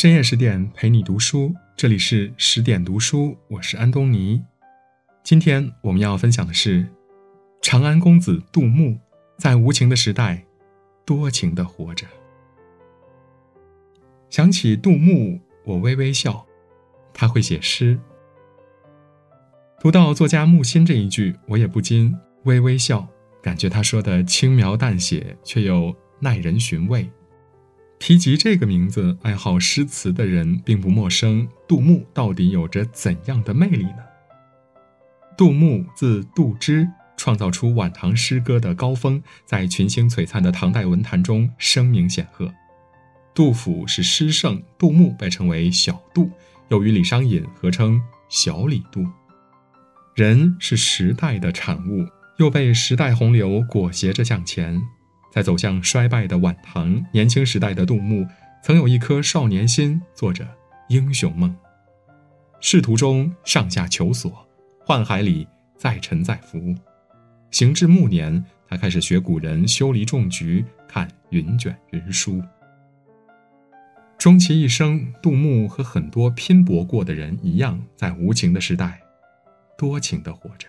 深夜十点陪你读书，这里是十点读书，我是安东尼。今天我们要分享的是长安公子杜牧，在无情的时代，多情的活着。想起杜牧，我微微笑。他会写诗。读到作家木心这一句，我也不禁微微笑，感觉他说的轻描淡写，却又耐人寻味。提及这个名字，爱好诗词的人并不陌生。杜牧到底有着怎样的魅力呢？杜牧字杜之，创造出晚唐诗歌的高峰，在群星璀璨的唐代文坛中声名显赫。杜甫是诗圣，杜牧被称为小杜，又与李商隐合称小李杜。人是时代的产物，又被时代洪流裹挟着向前。在走向衰败的晚唐，年轻时代的杜牧曾有一颗少年心，做着英雄梦。仕途中上下求索，宦海里再沉载浮。行至暮年，他开始学古人修篱种菊，看云卷云舒。终其一生，杜牧和很多拼搏过的人一样，在无情的时代，多情的活着。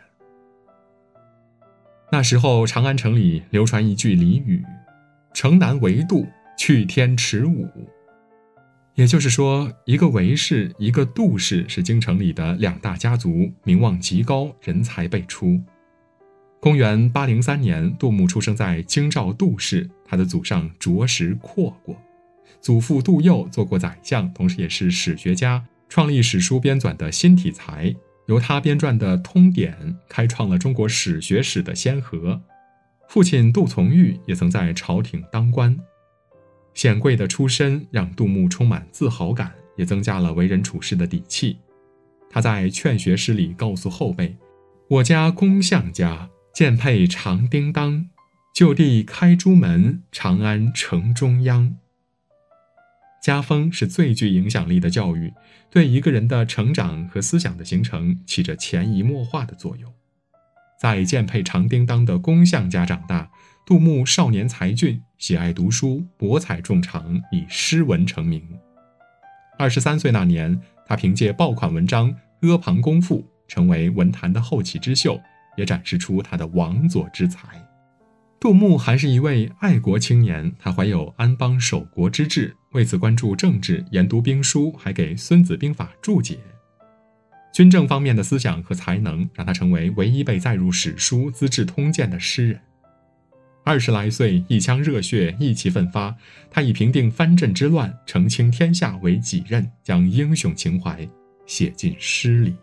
那时候，长安城里流传一句俚语：“城南为杜，去天池舞。”也就是说，一个韦氏，一个杜氏，是京城里的两大家族，名望极高，人才辈出。公元八零三年，杜牧出生在京兆杜氏，他的祖上着实阔过。祖父杜佑做过宰相，同时也是史学家，创立史书编纂的新体裁。由他编撰的《通典》开创了中国史学史的先河。父亲杜从玉也曾在朝廷当官，显贵的出身让杜牧充满自豪感，也增加了为人处事的底气。他在劝学诗里告诉后辈：“我家公相家，剑佩长叮当，就地开朱门，长安城中央。”家风是最具影响力的教育，对一个人的成长和思想的形成起着潜移默化的作用。在剑佩长叮当的工匠家长大，杜牧少年才俊，喜爱读书，博采众长，以诗文成名。二十三岁那年，他凭借爆款文章《阿房宫赋》成为文坛的后起之秀，也展示出他的王佐之才。杜牧还是一位爱国青年，他怀有安邦守国之志，为此关注政治，研读兵书，还给《孙子兵法》注解。军政方面的思想和才能，让他成为唯一被载入史书《资治通鉴》的诗人。二十来岁，一腔热血，意气奋发，他以平定藩镇之乱、澄清天下为己任，将英雄情怀写进诗里。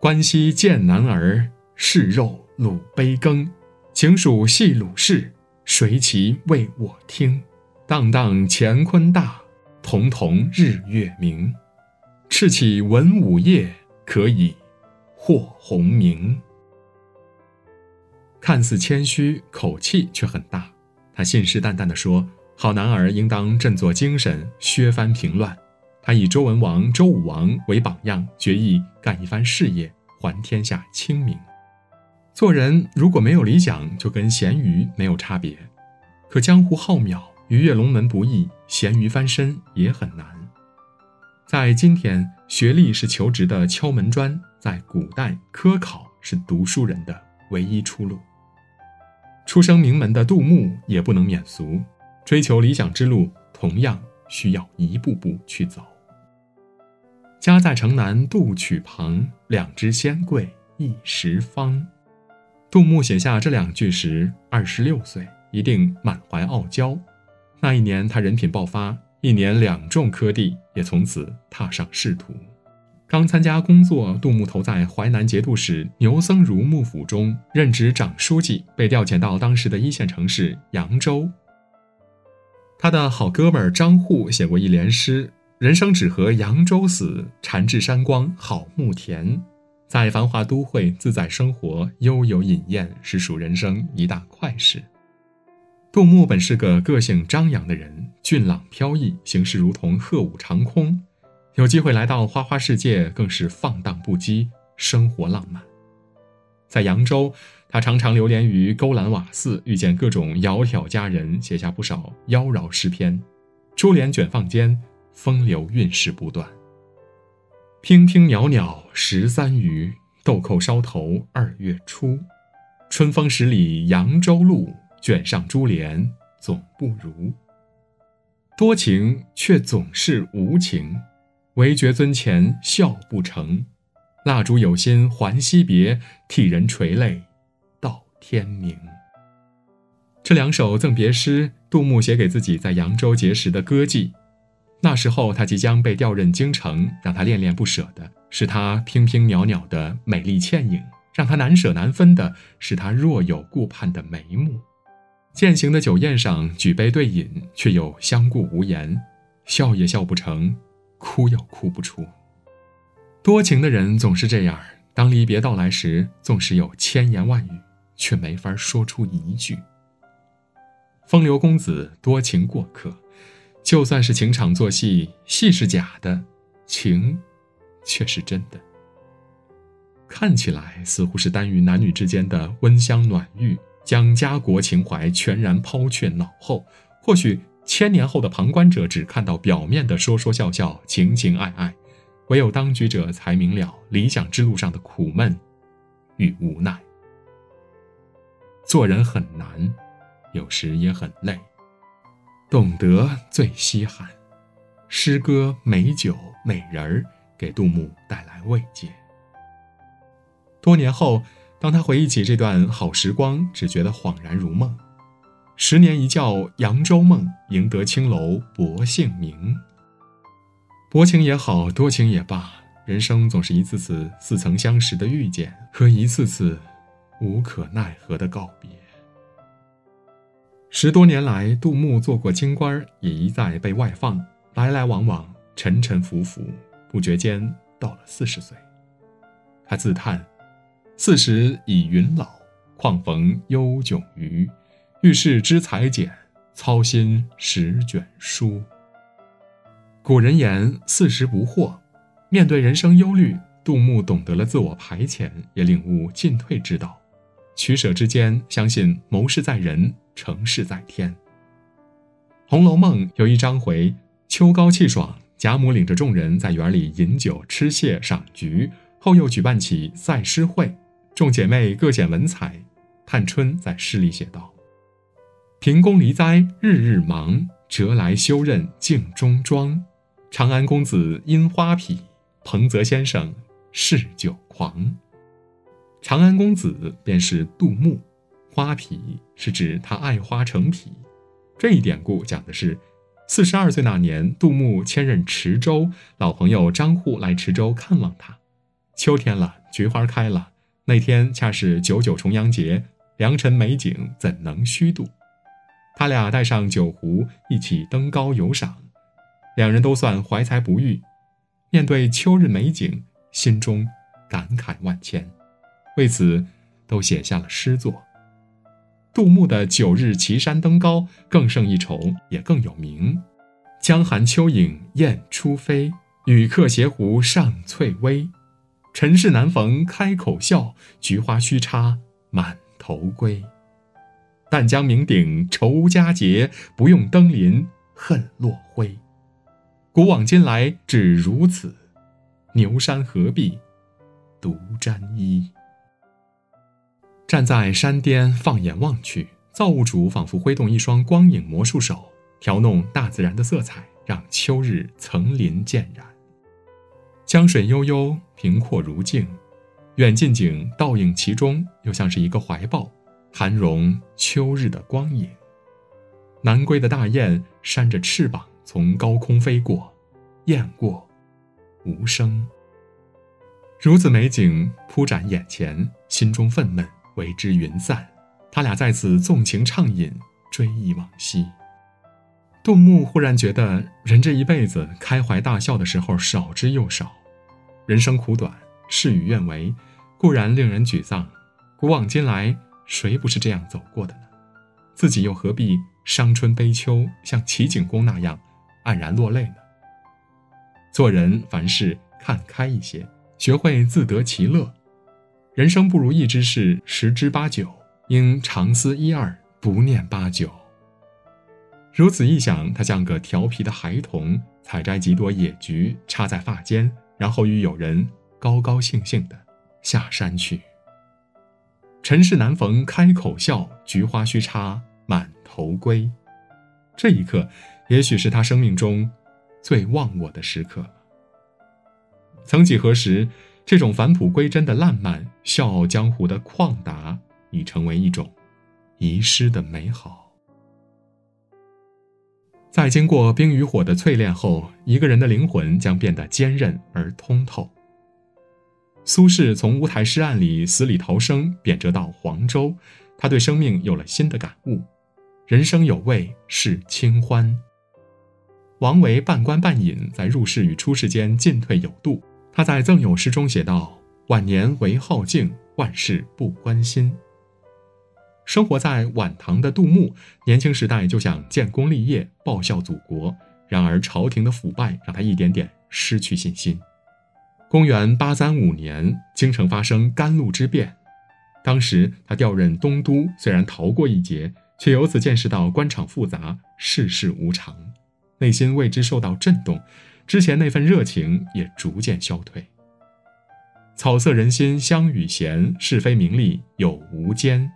关西见男儿，是肉鲁杯羹。请属戏鲁氏，谁其为我听？荡荡乾坤大，彤彤日月明。赤起文武业，可以获鸿名。看似谦虚，口气却很大。他信誓旦旦地说：“好男儿应当振作精神，削藩平乱。”他以周文王、周武王为榜样，决意干一番事业，还天下清明。做人如果没有理想，就跟咸鱼没有差别。可江湖浩渺，鱼跃龙门不易，咸鱼翻身也很难。在今天，学历是求职的敲门砖；在古代，科考是读书人的唯一出路。出生名门的杜牧也不能免俗，追求理想之路同样需要一步步去走。家在城南杜曲旁，两只仙桂一时芳。杜牧写下这两句时，二十六岁，一定满怀傲娇。那一年，他人品爆发，一年两中科第，也从此踏上仕途。刚参加工作，杜牧投在淮南节度使牛僧孺幕府中任职长书记，被调遣到当时的一线城市扬州。他的好哥们张祜写过一联诗：“人生只合扬州死，禅至山光好牧田。”在繁华都会自在生活，悠游饮宴是属人生一大快事。杜牧本是个个性张扬的人，俊朗飘逸，行事如同鹤舞长空。有机会来到花花世界，更是放荡不羁，生活浪漫。在扬州，他常常流连于勾栏瓦肆，遇见各种窈窕佳人，写下不少妖娆诗篇。珠帘卷放间，风流韵事不断。娉娉袅袅十三余，豆蔻梢头二月初。春风十里扬州路，卷上珠帘总不如。多情却总是无情，唯觉尊前笑不成。蜡烛有心还惜别，替人垂泪到天明。这两首赠别诗，杜牧写给自己在扬州结识的歌妓。那时候他即将被调任京城，让他恋恋不舍的是他娉娉袅袅的美丽倩影，让他难舍难分的是他若有顾盼的眉目。饯行的酒宴上举杯对饮，却又相顾无言，笑也笑不成，哭又哭不出。多情的人总是这样，当离别到来时，纵使有千言万语，却没法说出一句。风流公子多情过客，就算是情场作戏，戏是假的，情却是真的。看起来似乎是耽于男女之间的温香暖玉，将家国情怀全然抛却脑后。或许千年后的旁观者只看到表面的说说笑笑、情情爱爱，唯有当局者才明了理想之路上的苦闷与无奈。做人很难。有时也很累，懂得最稀罕。诗歌、美酒、美人儿，给杜牧带来慰藉。多年后，当他回忆起这段好时光，只觉得恍然如梦。十年一觉扬州梦，赢得青楼薄幸名。薄情也好，多情也罢，人生总是一次次似曾相识的遇见，和一次次无可奈何的告别。十多年来，杜牧做过京官，也一再被外放，来来往往，沉沉浮浮，不觉间到了四十岁。他自叹：“四十已云老，况逢幽迥余。遇事知裁剪，操心十卷书。”古人言：“四十不惑。”面对人生忧虑，杜牧懂得了自我排遣，也领悟进退之道。取舍之间，相信谋事在人。成事在天。《红楼梦》有一章回，秋高气爽，贾母领着众人在园里饮酒吃蟹赏菊，后又举办起赛诗会，众姐妹各显文采。探春在诗里写道：“平公离灾日日忙，折来修任镜中妆。长安公子因花癖，彭泽先生嗜酒狂。”长安公子便是杜牧。花癖是指他爱花成癖，这一典故讲的是，四十二岁那年，杜牧迁任池州，老朋友张祜来池州看望他。秋天了，菊花开了，那天恰是九九重阳节，良辰美景怎能虚度？他俩带上酒壶，一起登高游赏，两人都算怀才不遇。面对秋日美景，心中感慨万千，为此都写下了诗作。杜牧的《九日岐山登高》更胜一筹，也更有名。江寒秋影雁初飞，与客携壶上翠微。尘世难逢开口笑，菊花须插满头归。但将酩酊酬佳节，不用登临恨落晖。古往今来只如此，牛山何必独沾衣？站在山巅，放眼望去，造物主仿佛挥动一双光影魔术手，调弄大自然的色彩，让秋日层林渐染。江水悠悠，平阔如镜，远近景倒映其中，又像是一个怀抱，含容秋日的光影。南归的大雁扇着翅膀从高空飞过，雁过，无声。如此美景铺展眼前，心中愤懑。为之云散，他俩在此纵情畅饮，追忆往昔。杜牧忽然觉得，人这一辈子开怀大笑的时候少之又少。人生苦短，事与愿违，固然令人沮丧。古往今来，谁不是这样走过的呢？自己又何必伤春悲秋，像齐景公那样黯然落泪呢？做人凡事看开一些，学会自得其乐。人生不如意之事十之八九，应常思一二，不念八九。如此一想，他像个调皮的孩童，采摘几朵野菊，插在发间，然后与友人高高兴兴的下山去。尘世难逢开口笑，菊花须插满头归。这一刻，也许是他生命中最忘我的时刻。曾几何时，这种返璞归真的烂漫，笑傲江湖的旷达，已成为一种遗失的美好。在经过冰与火的淬炼后，一个人的灵魂将变得坚韧而通透。苏轼从乌台诗案里死里逃生，贬谪到黄州，他对生命有了新的感悟：人生有味是清欢。王维半官半隐，在入世与出世间进退有度。他在赠友诗中写道：“晚年唯好静，万事不关心。”生活在晚唐的杜牧，年轻时代就想建功立业、报效祖国。然而朝廷的腐败让他一点点失去信心。公元八三五年，京城发生甘露之变，当时他调任东都，虽然逃过一劫，却由此见识到官场复杂、世事无常，内心为之受到震动，之前那份热情也逐渐消退。草色人心香与闲，是非名利有无间。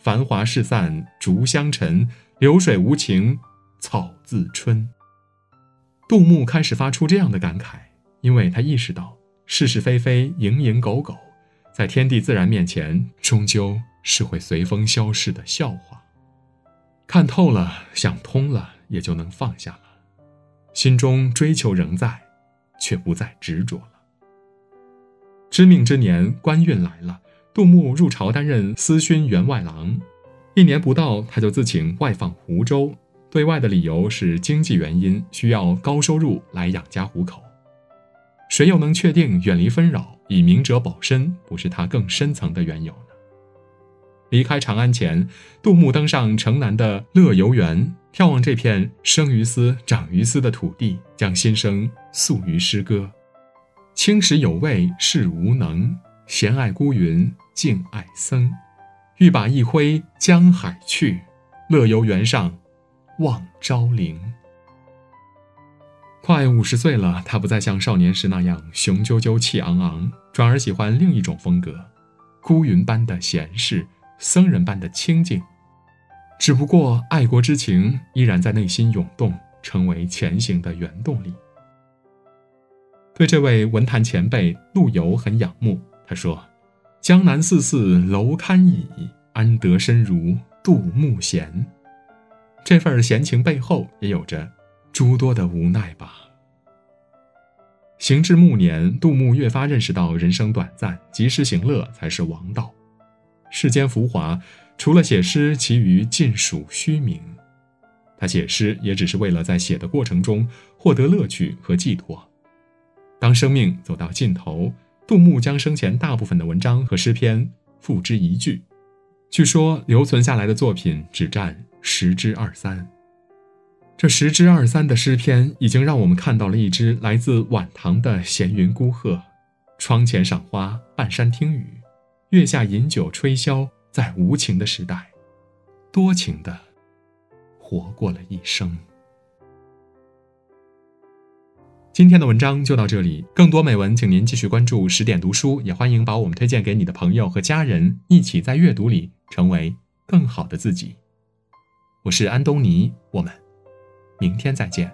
繁华事散逐香尘，流水无情草自春。杜牧开始发出这样的感慨，因为他意识到是是非非、蝇营狗苟，在天地自然面前，终究是会随风消逝的笑话。看透了，想通了，也就能放下了。心中追求仍在，却不再执着了。知命之年，官运来了。杜牧入朝担任司勋员外郎，一年不到，他就自请外放湖州。对外的理由是经济原因，需要高收入来养家糊口。谁又能确定远离纷扰，以明哲保身，不是他更深层的缘由呢？离开长安前，杜牧登上城南的乐游原，眺望这片生于斯、长于斯的土地，将心声诉于诗歌：青史有味是无能。闲爱孤云，静爱僧。欲把一挥江海去，乐游原上望昭陵。快五十岁了，他不再像少年时那样雄赳赳、气昂昂，转而喜欢另一种风格：孤云般的闲适，僧人般的清静。只不过，爱国之情依然在内心涌动，成为前行的原动力。对这位文坛前辈陆游很仰慕。他说：“江南四寺楼堪倚，安得身如杜牧闲。”这份闲情背后也有着诸多的无奈吧。行至暮年，杜牧越发认识到人生短暂，及时行乐才是王道。世间浮华，除了写诗，其余尽属虚名。他写诗也只是为了在写的过程中获得乐趣和寄托。当生命走到尽头。杜牧将生前大部分的文章和诗篇付之一炬，据说留存下来的作品只占十之二三。这十之二三的诗篇，已经让我们看到了一只来自晚唐的闲云孤鹤，窗前赏花，半山听雨，月下饮酒吹箫，在无情的时代，多情的活过了一生。今天的文章就到这里，更多美文，请您继续关注十点读书，也欢迎把我们推荐给你的朋友和家人，一起在阅读里成为更好的自己。我是安东尼，我们明天再见。